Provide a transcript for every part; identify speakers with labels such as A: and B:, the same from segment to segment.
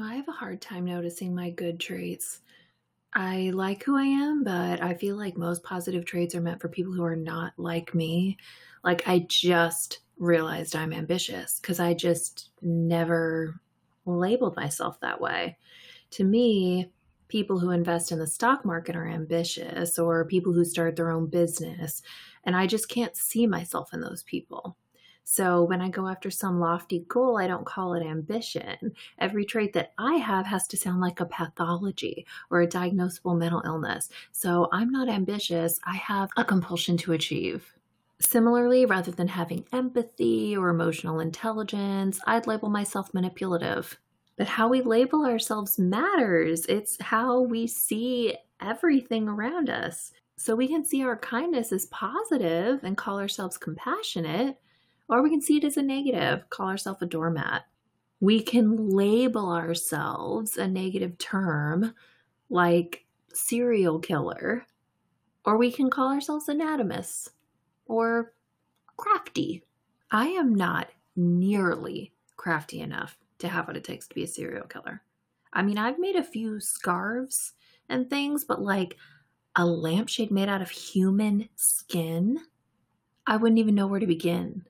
A: I have a hard time noticing my good traits. I like who I am, but I feel like most positive traits are meant for people who are not like me. Like, I just realized I'm ambitious because I just never labeled myself that way. To me, people who invest in the stock market are ambitious or people who start their own business. And I just can't see myself in those people. So when I go after some lofty goal, I don't call it ambition. Every trait that I have has to sound like a pathology or a diagnosable mental illness. So I'm not ambitious, I have a compulsion to achieve. Similarly, rather than having empathy or emotional intelligence, I'd label myself manipulative. But how we label ourselves matters. It's how we see everything around us. So we can see our kindness as positive and call ourselves compassionate, or we can see it as a negative, call ourselves a doormat. We can label ourselves a negative term like serial killer, or we can call ourselves anatomist or crafty. I am not nearly crafty enough to have what it takes to be a serial killer. I mean, I've made a few scarves and things, but like a lampshade made out of human skin, I wouldn't even know where to begin.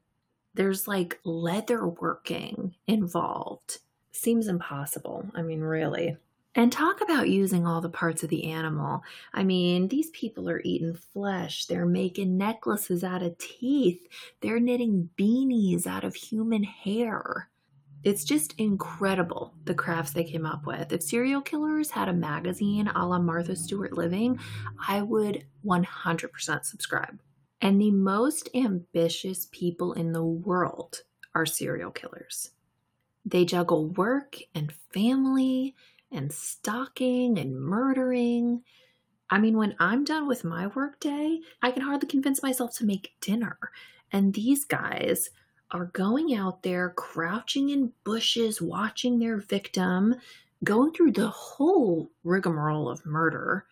A: There's like leather working involved. Seems impossible. I mean, really. And talk about using all the parts of the animal. I mean, these people are eating flesh. They're making necklaces out of teeth. They're knitting beanies out of human hair. It's just incredible the crafts they came up with. If serial killers had a magazine a la Martha Stewart Living, I would 100% subscribe. And the most ambitious people in the world are serial killers. They juggle work and family and stalking and murdering. I mean, when I'm done with my workday, I can hardly convince myself to make dinner. And these guys are going out there, crouching in bushes, watching their victim, going through the whole rigmarole of murder,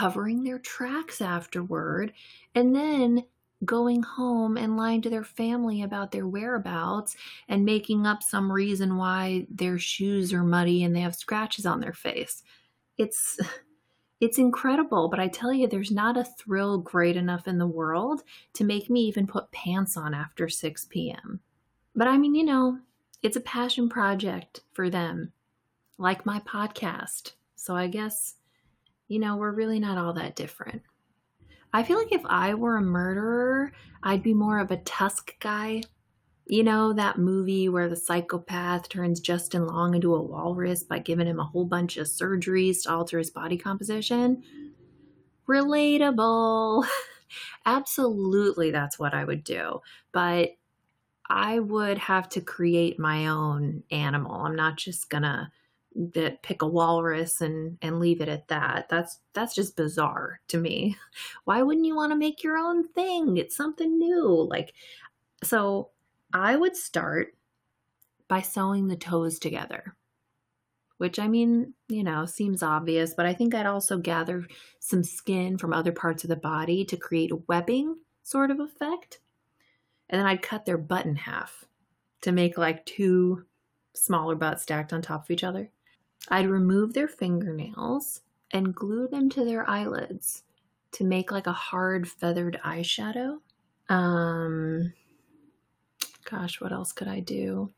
A: covering their tracks afterward, and then going home and lying to their family about their whereabouts and making up some reason why their shoes are muddy and they have scratches on their face. It's it's incredible, but I tell you there's not a thrill great enough in the world to make me even put pants on after 6 p.m. But I mean, you know, it's a passion project for them, like my podcast. So I guess, you know, we're really not all that different. I feel like if I were a murderer, I'd be more of a Tusk guy. You know, that movie where the psychopath turns Justin Long into a walrus by giving him a whole bunch of surgeries to alter his body composition? Relatable. Absolutely, that's what I would do. But I would have to create my own animal. I'm not just gonna that pick a walrus and and leave it at that. That's that's just bizarre to me. Why wouldn't you want to make your own thing? It's something new. Like so I would start by sewing the toes together. Which I mean, you know, seems obvious, but I think I'd also gather some skin from other parts of the body to create a webbing sort of effect. And then I'd cut their butt in half to make like two smaller butts stacked on top of each other. I'd remove their fingernails and glue them to their eyelids to make like a hard feathered eyeshadow. Um, gosh, what else could I do?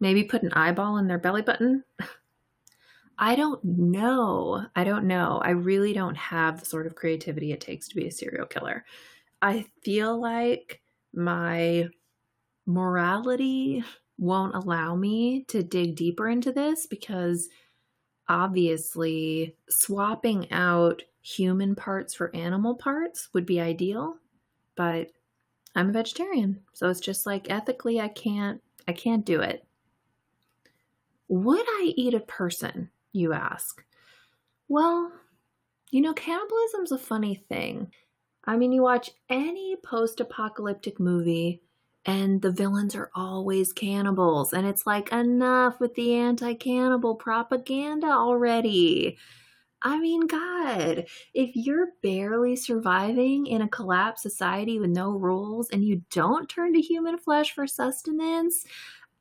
A: Maybe put an eyeball in their belly button. I don't know. I don't know. I really don't have the sort of creativity it takes to be a serial killer. I feel like my morality won't allow me to dig deeper into this because obviously swapping out human parts for animal parts would be ideal but i'm a vegetarian so it's just like ethically i can't i can't do it. Would i eat a person you ask? Well you know cannibalism's a funny thing. I mean you watch any post-apocalyptic movie and the villains are always cannibals. And it's like, enough with the anti cannibal propaganda already. I mean, God, if you're barely surviving in a collapsed society with no rules and you don't turn to human flesh for sustenance,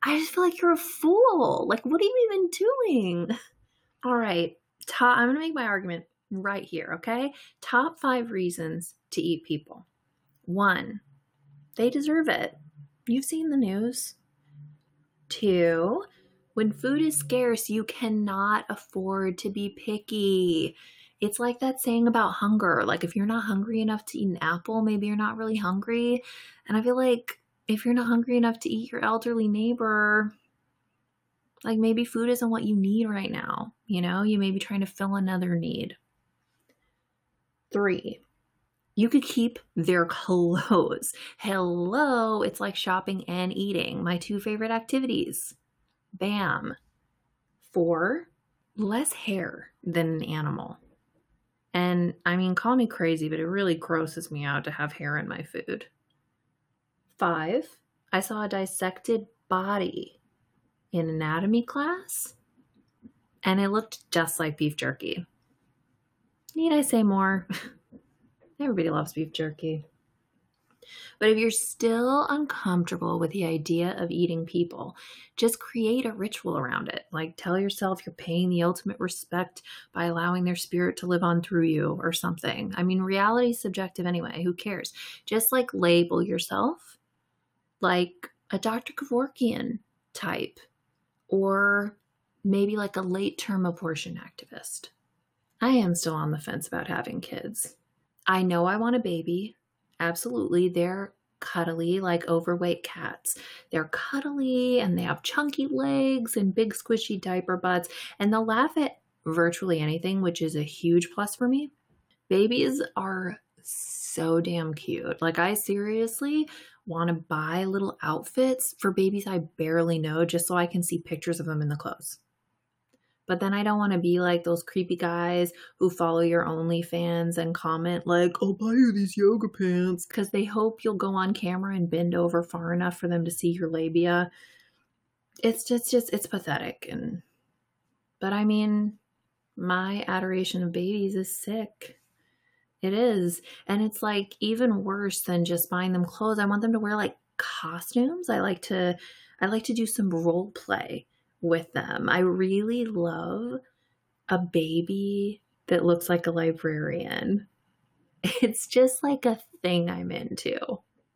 A: I just feel like you're a fool. Like, what are you even doing? All right, top, I'm going to make my argument right here, okay? Top five reasons to eat people. One, they deserve it. You've seen the news. Two, when food is scarce, you cannot afford to be picky. It's like that saying about hunger. Like, if you're not hungry enough to eat an apple, maybe you're not really hungry. And I feel like if you're not hungry enough to eat your elderly neighbor, like maybe food isn't what you need right now. You know, you may be trying to fill another need. Three, you could keep their clothes. Hello, it's like shopping and eating. My two favorite activities. Bam. Four, less hair than an animal. And I mean, call me crazy, but it really grosses me out to have hair in my food. Five, I saw a dissected body in anatomy class, and it looked just like beef jerky. Need I say more? Everybody loves beef jerky. But if you're still uncomfortable with the idea of eating people, just create a ritual around it. Like tell yourself you're paying the ultimate respect by allowing their spirit to live on through you or something. I mean, reality is subjective anyway. Who cares? Just like label yourself like a Dr. Kevorkian type or maybe like a late term abortion activist. I am still on the fence about having kids. I know I want a baby. Absolutely. They're cuddly, like overweight cats. They're cuddly and they have chunky legs and big squishy diaper butts, and they'll laugh at virtually anything, which is a huge plus for me. Babies are so damn cute. Like, I seriously want to buy little outfits for babies I barely know just so I can see pictures of them in the clothes. But then I don't want to be like those creepy guys who follow your OnlyFans and comment like, "I'll buy you these yoga pants," because they hope you'll go on camera and bend over far enough for them to see your labia. It's just, just, it's pathetic. And, but I mean, my adoration of babies is sick. It is. And it's like even worse than just buying them clothes. I want them to wear like costumes. I like to I like to do some role play with them. I really love a baby that looks like a librarian. It's just like a thing I'm into.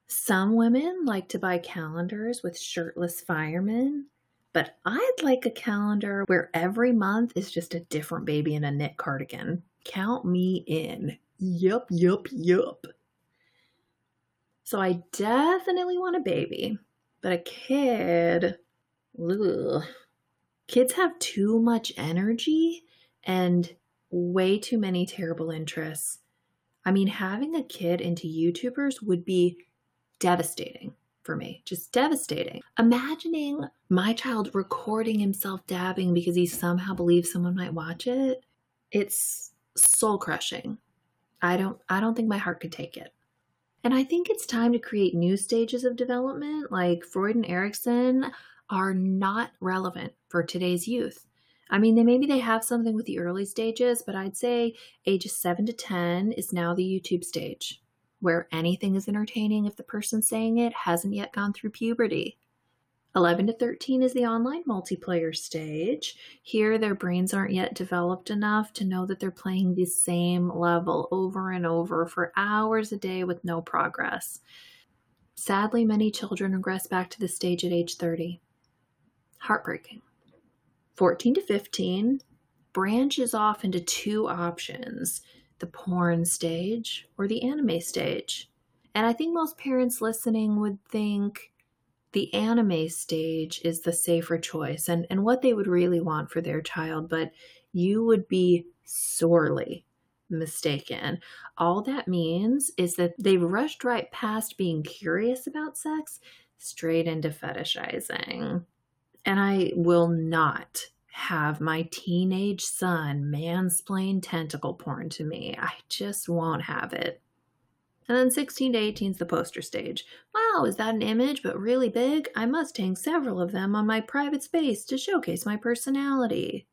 A: Some women like to buy calendars with shirtless firemen, but I'd like a calendar where every month is just a different baby in a knit cardigan. Count me in. Yup, yup, yup. So I definitely want a baby, but a kid, ugh. Kids have too much energy and way too many terrible interests. I mean, having a kid into YouTubers would be devastating for me, just devastating. Imagining my child recording himself dabbing because he somehow believes someone might watch it, it's soul crushing. I don't I don't think my heart could take it. And I think it's time to create new stages of development like Freud and Erikson are not relevant for today's youth. I mean, they maybe they have something with the early stages, but I'd say ages 7 to 10 is now the YouTube stage where anything is entertaining if the person saying it hasn't yet gone through puberty. 11 to 13 is the online multiplayer stage. Here, their brains aren't yet developed enough to know that they're playing the same level over and over for hours a day with no progress. Sadly, many children regress back to this stage at age 30. Heartbreaking. 14 to 15 branches off into two options the porn stage or the anime stage. And I think most parents listening would think, the anime stage is the safer choice and, and what they would really want for their child, but you would be sorely mistaken. All that means is that they've rushed right past being curious about sex straight into fetishizing. And I will not have my teenage son mansplain tentacle porn to me. I just won't have it. And then 16 to 18 is the poster stage. Wow, is that an image but really big? I must hang several of them on my private space to showcase my personality.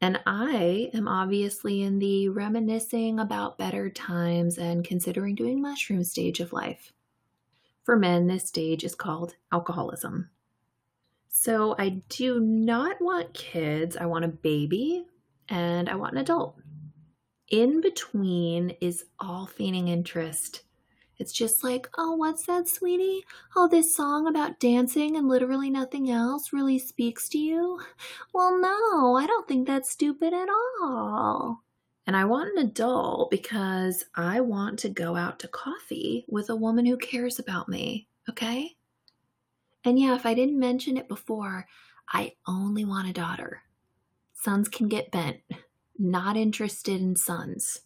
A: And I am obviously in the reminiscing about better times and considering doing mushroom stage of life. For men, this stage is called alcoholism. So I do not want kids. I want a baby and I want an adult. In between is all feigning interest. It's just like, oh, what's that, sweetie? Oh, this song about dancing and literally nothing else really speaks to you? Well, no, I don't think that's stupid at all. And I want an adult because I want to go out to coffee with a woman who cares about me, okay? And yeah, if I didn't mention it before, I only want a daughter. Sons can get bent. Not interested in sons.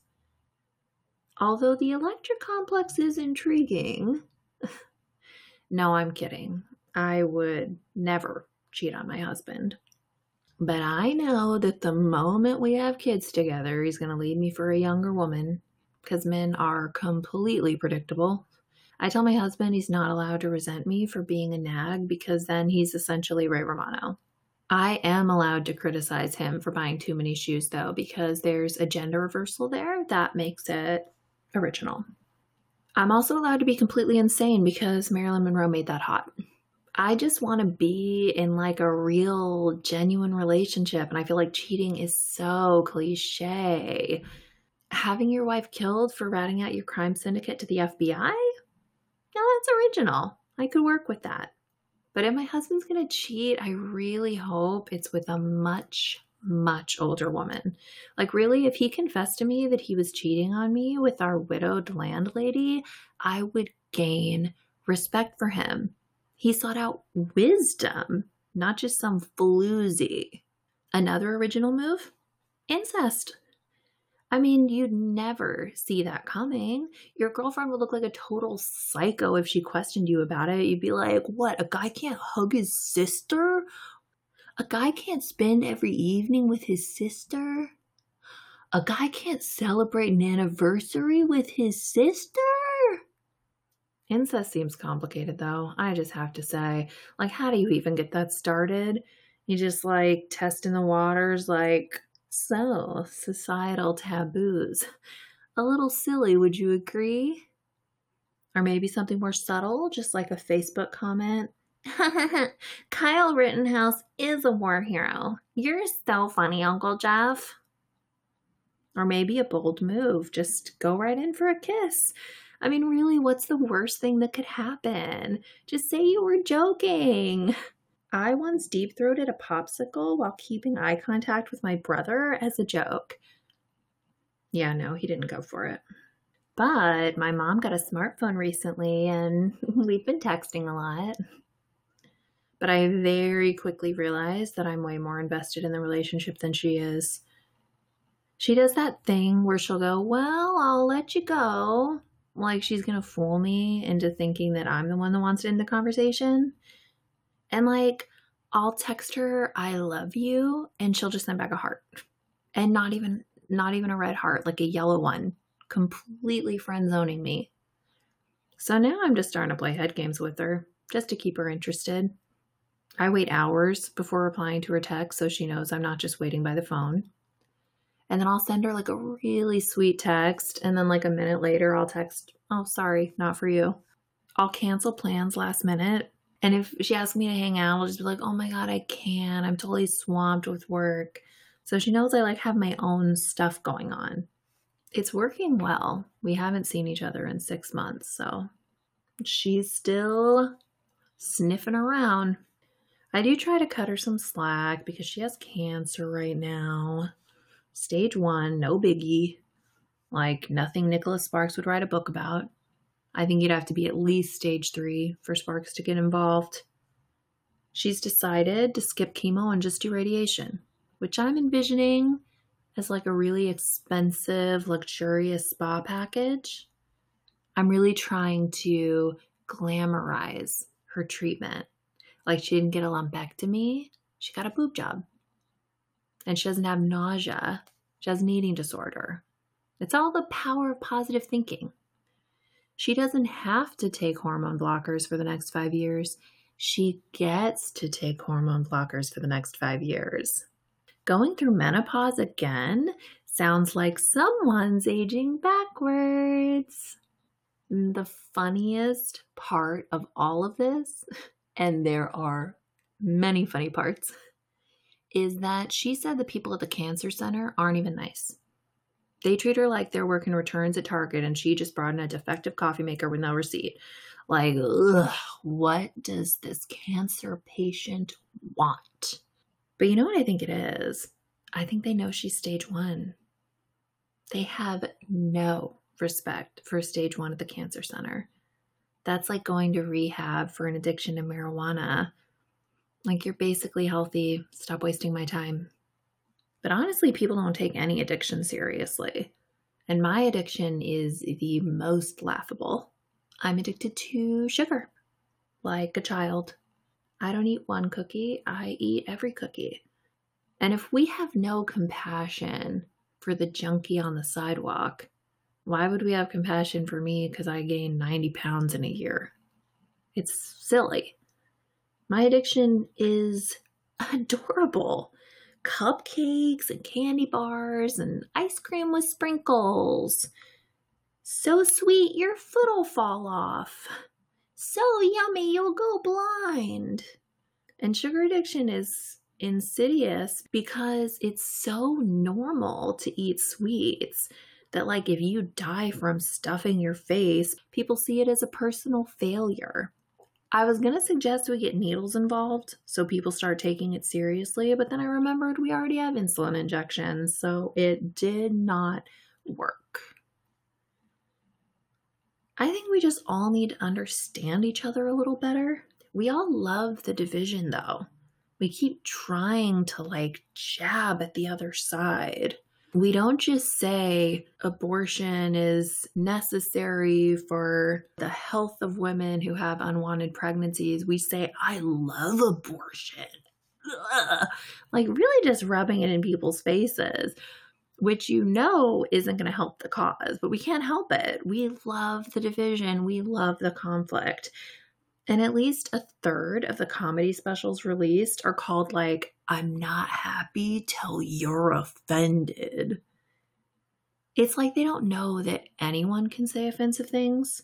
A: Although the Electra complex is intriguing. no, I'm kidding. I would never cheat on my husband. But I know that the moment we have kids together, he's going to leave me for a younger woman because men are completely predictable. I tell my husband he's not allowed to resent me for being a nag because then he's essentially Ray Romano. I am allowed to criticize him for buying too many shoes though because there's a gender reversal there that makes it original. I'm also allowed to be completely insane because Marilyn Monroe made that hot. I just want to be in like a real, genuine relationship. And I feel like cheating is so cliche. Having your wife killed for ratting out your crime syndicate to the FBI? That's original. I could work with that. But if my husband's going to cheat, I really hope it's with a much, much older woman. Like, really, if he confessed to me that he was cheating on me with our widowed landlady, I would gain respect for him. He sought out wisdom, not just some floozy. Another original move incest. I mean, you'd never see that coming. Your girlfriend would look like a total psycho if she questioned you about it. You'd be like, What? A guy can't hug his sister? A guy can't spend every evening with his sister? A guy can't celebrate an anniversary with his sister? Incest seems complicated though. I just have to say, like, how do you even get that started? You just like testing the waters, like, so societal taboos. A little silly, would you agree? Or maybe something more subtle, just like a Facebook comment Kyle Rittenhouse is a war hero. You're so funny, Uncle Jeff. Or maybe a bold move. Just go right in for a kiss. I mean, really, what's the worst thing that could happen? Just say you were joking. I once deep throated a popsicle while keeping eye contact with my brother as a joke. Yeah, no, he didn't go for it. But my mom got a smartphone recently and we've been texting a lot. But I very quickly realized that I'm way more invested in the relationship than she is. She does that thing where she'll go, Well, I'll let you go. Like she's going to fool me into thinking that I'm the one that wants to end the conversation. And like, I'll text her, I love you, and she'll just send back a heart. And not even not even a red heart, like a yellow one, completely friend zoning me. So now I'm just starting to play head games with her, just to keep her interested. I wait hours before replying to her text so she knows I'm not just waiting by the phone. And then I'll send her like a really sweet text. And then, like a minute later, I'll text, Oh, sorry, not for you. I'll cancel plans last minute. And if she asks me to hang out, I'll just be like, Oh my God, I can't. I'm totally swamped with work. So she knows I like have my own stuff going on. It's working well. We haven't seen each other in six months. So she's still sniffing around. I do try to cut her some slack because she has cancer right now. Stage one, no biggie. Like nothing Nicholas Sparks would write a book about. I think you'd have to be at least stage three for Sparks to get involved. She's decided to skip chemo and just do radiation, which I'm envisioning as like a really expensive, luxurious spa package. I'm really trying to glamorize her treatment like she didn't get a lumpectomy, she got a boob job. And she doesn't have nausea, she has an eating disorder. It's all the power of positive thinking. She doesn't have to take hormone blockers for the next five years. She gets to take hormone blockers for the next five years. Going through menopause again sounds like someone's aging backwards. The funniest part of all of this and there are many funny parts is that she said the people at the cancer center aren't even nice. They treat her like they're working returns at Target and she just brought in a defective coffee maker with no receipt. Like, ugh, what does this cancer patient want? But you know what I think it is? I think they know she's stage one. They have no respect for stage one at the cancer center. That's like going to rehab for an addiction to marijuana. Like, you're basically healthy. Stop wasting my time. But honestly, people don't take any addiction seriously. And my addiction is the most laughable. I'm addicted to sugar, like a child. I don't eat one cookie, I eat every cookie. And if we have no compassion for the junkie on the sidewalk, why would we have compassion for me because I gained 90 pounds in a year? It's silly. My addiction is adorable. Cupcakes and candy bars and ice cream with sprinkles. So sweet, your foot'll fall off. So yummy, you'll go blind. And sugar addiction is insidious because it's so normal to eat sweets that like if you die from stuffing your face, people see it as a personal failure. I was going to suggest we get needles involved so people start taking it seriously, but then I remembered we already have insulin injections, so it did not work. I think we just all need to understand each other a little better. We all love the division though. We keep trying to like jab at the other side we don't just say abortion is necessary for the health of women who have unwanted pregnancies. We say, I love abortion. Ugh. Like, really just rubbing it in people's faces, which you know isn't going to help the cause, but we can't help it. We love the division, we love the conflict. And at least a third of the comedy specials released are called like I'm not happy till you're offended. It's like they don't know that anyone can say offensive things.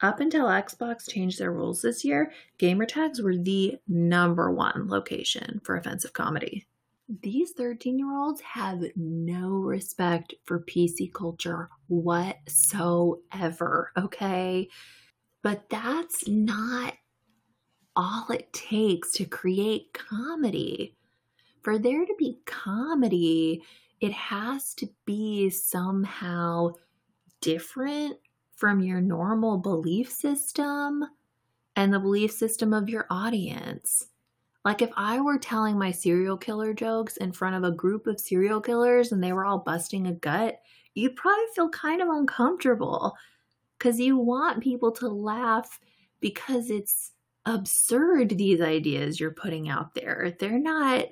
A: Up until Xbox changed their rules this year, gamer tags were the number one location for offensive comedy. These 13 year olds have no respect for PC culture whatsoever, okay? But that's not all it takes to create comedy. For there to be comedy, it has to be somehow different from your normal belief system and the belief system of your audience. Like if I were telling my serial killer jokes in front of a group of serial killers and they were all busting a gut, you'd probably feel kind of uncomfortable because you want people to laugh because it's absurd, these ideas you're putting out there. They're not,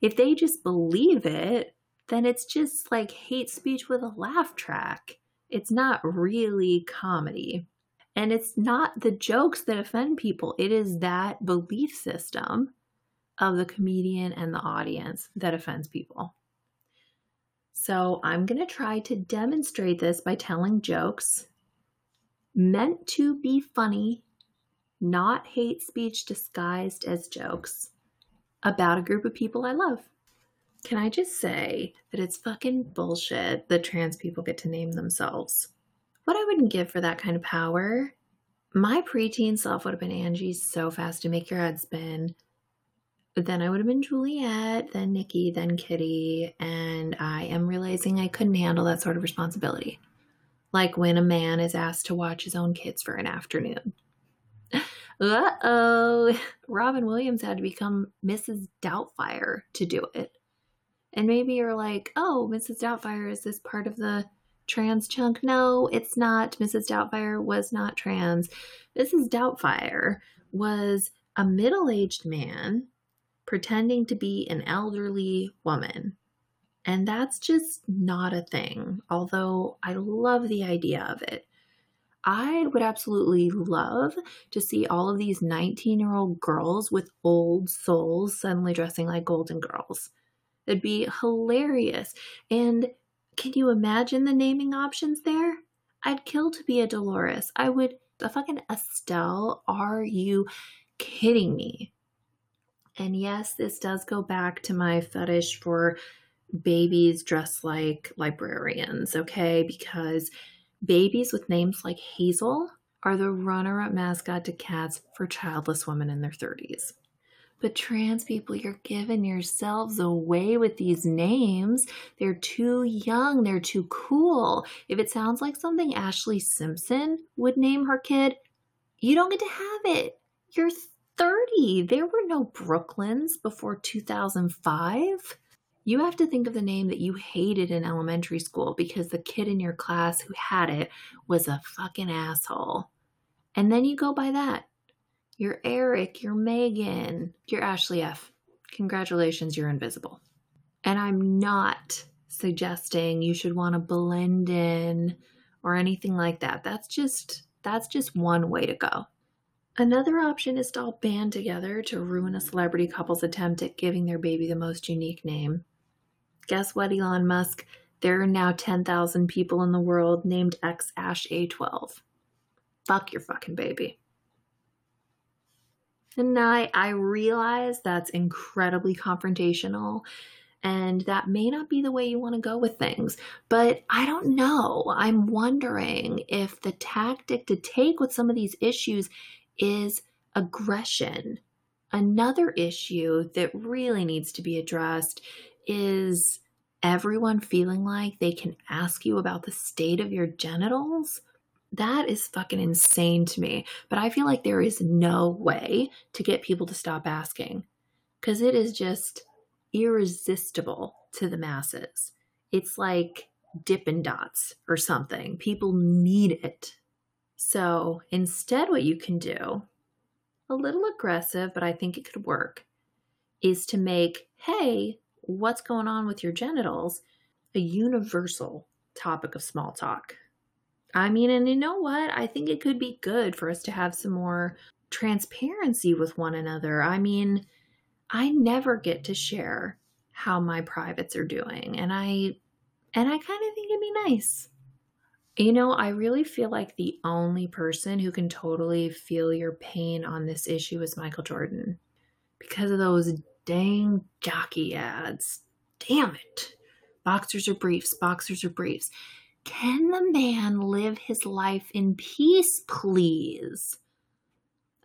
A: if they just believe it, then it's just like hate speech with a laugh track. It's not really comedy. And it's not the jokes that offend people, it is that belief system of the comedian and the audience that offends people. So I'm going to try to demonstrate this by telling jokes meant to be funny, not hate speech disguised as jokes, about a group of people I love. Can I just say that it's fucking bullshit that trans people get to name themselves? What I wouldn't give for that kind of power. My preteen self would have been Angie so fast to make your head spin. Then I would have been Juliet, then Nikki, then Kitty, and I am realizing I couldn't handle that sort of responsibility like when a man is asked to watch his own kids for an afternoon. Uh oh, Robin Williams had to become Mrs. Doubtfire to do it. And maybe you're like, oh, Mrs. Doubtfire, is this part of the trans chunk? No, it's not. Mrs. Doubtfire was not trans. Mrs. Doubtfire was a middle aged man pretending to be an elderly woman. And that's just not a thing, although I love the idea of it. I would absolutely love to see all of these 19 year old girls with old souls suddenly dressing like golden girls. It'd be hilarious. And can you imagine the naming options there? I'd kill to be a Dolores. I would, a fucking Estelle, are you kidding me? And yes, this does go back to my fetish for babies dressed like librarians, okay? Because babies with names like Hazel are the runner up mascot to cats for childless women in their 30s. But trans people, you're giving yourselves away with these names. They're too young. They're too cool. If it sounds like something Ashlee Simpson would name her kid, you don't get to have it. You're 30. There were no Brooklyns before 2005. You have to think of the name that you hated in elementary school because the kid in your class who had it was a fucking asshole. And then you go by that. You're Eric, you're Megan, you're Ashley F. Congratulations, you're invisible. And I'm not suggesting you should want to blend in or anything like that. That's just that's just one way to go. Another option is to all band together to ruin a celebrity couple's attempt at giving their baby the most unique name. Guess what, Elon Musk? There are now 10,000 people in the world named X Ash A12 fuck your fucking baby. And I, I realize that's incredibly confrontational and that may not be the way you want to go with things. But I don't know. I'm wondering if the tactic to take with some of these issues is aggression. Another issue that really needs to be addressed is everyone feeling like they can ask you about the state of your genitals that is fucking insane to me. But I feel like there is no way to get people to stop asking because it is just irresistible to the masses. It's like Dippin' Dots or something. People need it. So instead, what you can do, a little aggressive, but I think it could work, is to make, hey, what's going on with your genitals, a universal topic of small talk. I mean, and you know what? I think it could be good for us to have some more transparency with one another. I mean, I never get to share how my privates are doing, and I and I kind of think it'd be nice. You know, I really feel like the only person who can totally feel your pain on this issue is Michael Jordan because of those dang jockey ads. Damn it. Boxers or briefs, boxers or briefs. Can the man live his life in peace, please?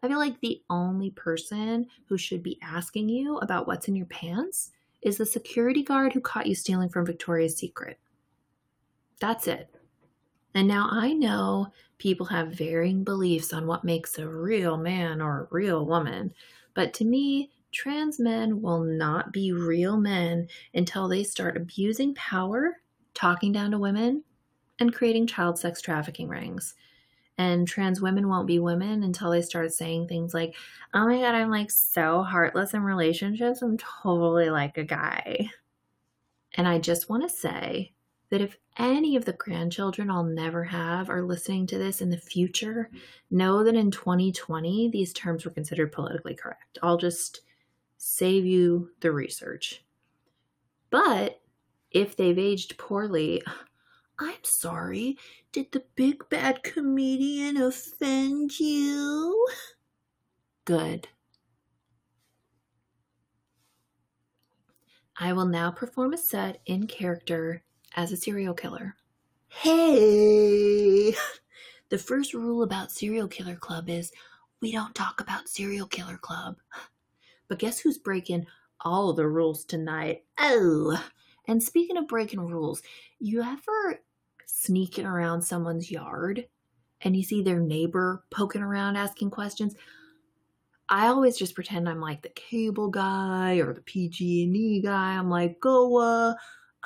A: I feel like the only person who should be asking you about what's in your pants is the security guard who caught you stealing from Victoria's Secret. That's it. And now I know people have varying beliefs on what makes a real man or a real woman, but to me, trans men will not be real men until they start abusing power, talking down to women, and creating child sex trafficking rings. And trans women won't be women until they start saying things like, oh my God, I'm like so heartless in relationships. I'm totally like a guy. And I just want to say that if any of the grandchildren I'll never have are listening to this in the future, know that in 2020, these terms were considered politically correct. I'll just save you the research. But if they've aged poorly, I'm sorry. Did the big bad comedian offend you? Good. I will now perform a set in character as a serial killer. Hey! The first rule about Serial Killer Club is we don't talk about Serial Killer Club. But guess who's breaking all the rules tonight? Oh! And speaking of breaking rules, you ever sneaking around someone's yard and you see their neighbor poking around asking questions, I always just pretend I'm like the cable guy or the PG&E guy. I'm like, "Go uh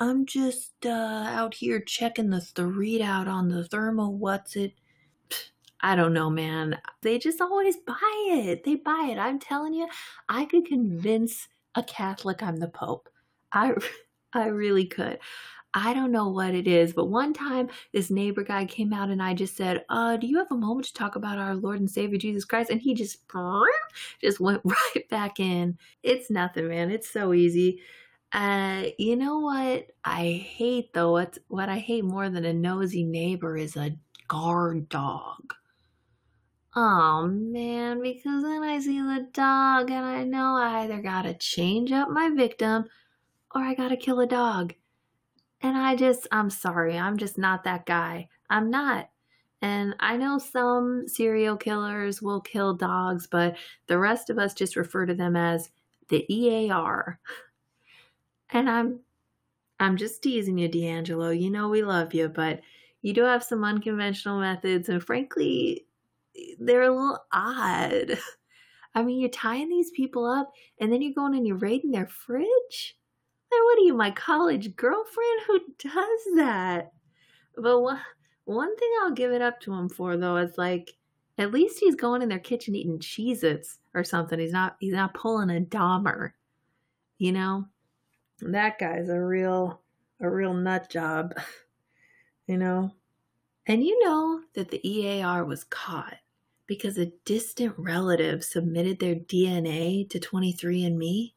A: I'm just uh out here checking the, the readout on the thermal. what's it I don't know, man. They just always buy it. They buy it. I'm telling you, I could convince a Catholic I'm the Pope. I I really could. I don't know what it is, but one time this neighbor guy came out and I just said, uh, do you have a moment to talk about our Lord and Savior Jesus Christ? And he just just went right back in. It's nothing, man. It's so easy. Uh, you know what I hate though? What what I hate more than a nosy neighbor is a guard dog. Oh man, because then I see the dog and I know I either gotta change up my victim or I gotta kill a dog. And I just, I'm sorry, I'm just not that guy. I'm not. And I know some serial killers will kill dogs, but the rest of us just refer to them as the EAR. And I'm I'm just teasing you, DeAngelo. You know we love you, but you do have some unconventional methods, and frankly, they're a little odd. I mean, you're tying these people up, and then you're going and you're raiding their fridge? Like, what are you, my college girlfriend? Who does that? But one, one thing I'll give it up to him for, though, is like, at least he's going in their kitchen eating Cheez Its or something. He's not he's not pulling a Dahmer. You know? That guy's a real a real nut job. you know? And you know that the EAR was caught because a distant relative submitted their DNA to 23andMe?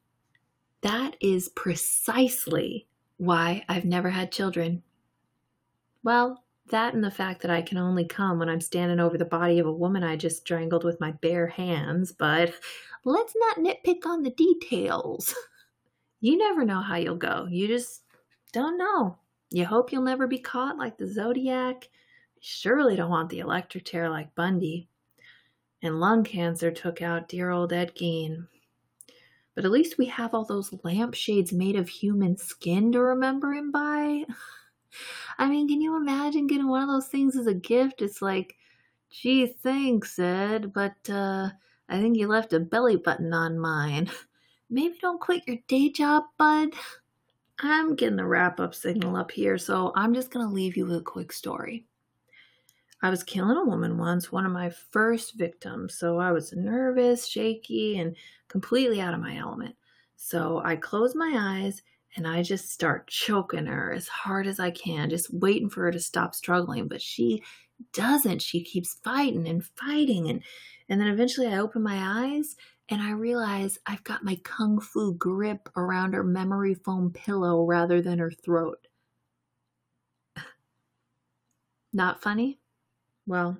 A: That is precisely why I've never had children. Well, that and the fact that I can only come when I'm standing over the body of a woman I just strangled with my bare hands, but let's not nitpick on the details. You never know how you'll go. You just don't know. You hope you'll never be caught like the Zodiac. Surely don't want the electric chair like Bundy. And lung cancer took out dear old Ed Gein. But at least we have all those lampshades made of human skin to remember him by. I mean, can you imagine getting one of those things as a gift? It's like, gee, thanks, Ed, but uh, I think you left a belly button on mine. Maybe don't quit your day job, bud. I'm getting the wrap up signal up here, so I'm just going to leave you with a quick story. I was killing a woman once, one of my first victims, so I was nervous, shaky, and completely out of my element. So I close my eyes and I just start choking her as hard as I can, just waiting for her to stop struggling. But she doesn't. She keeps fighting and fighting. And, and then eventually I open my eyes and I realize I've got my kung fu grip around her memory foam pillow rather than her throat. Not funny? Well,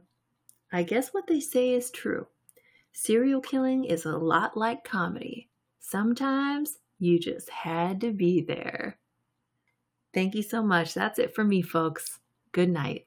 A: I guess what they say is true. Serial killing is a lot like comedy. Sometimes you just had to be there. Thank you so much. That's it for me, folks. Good night.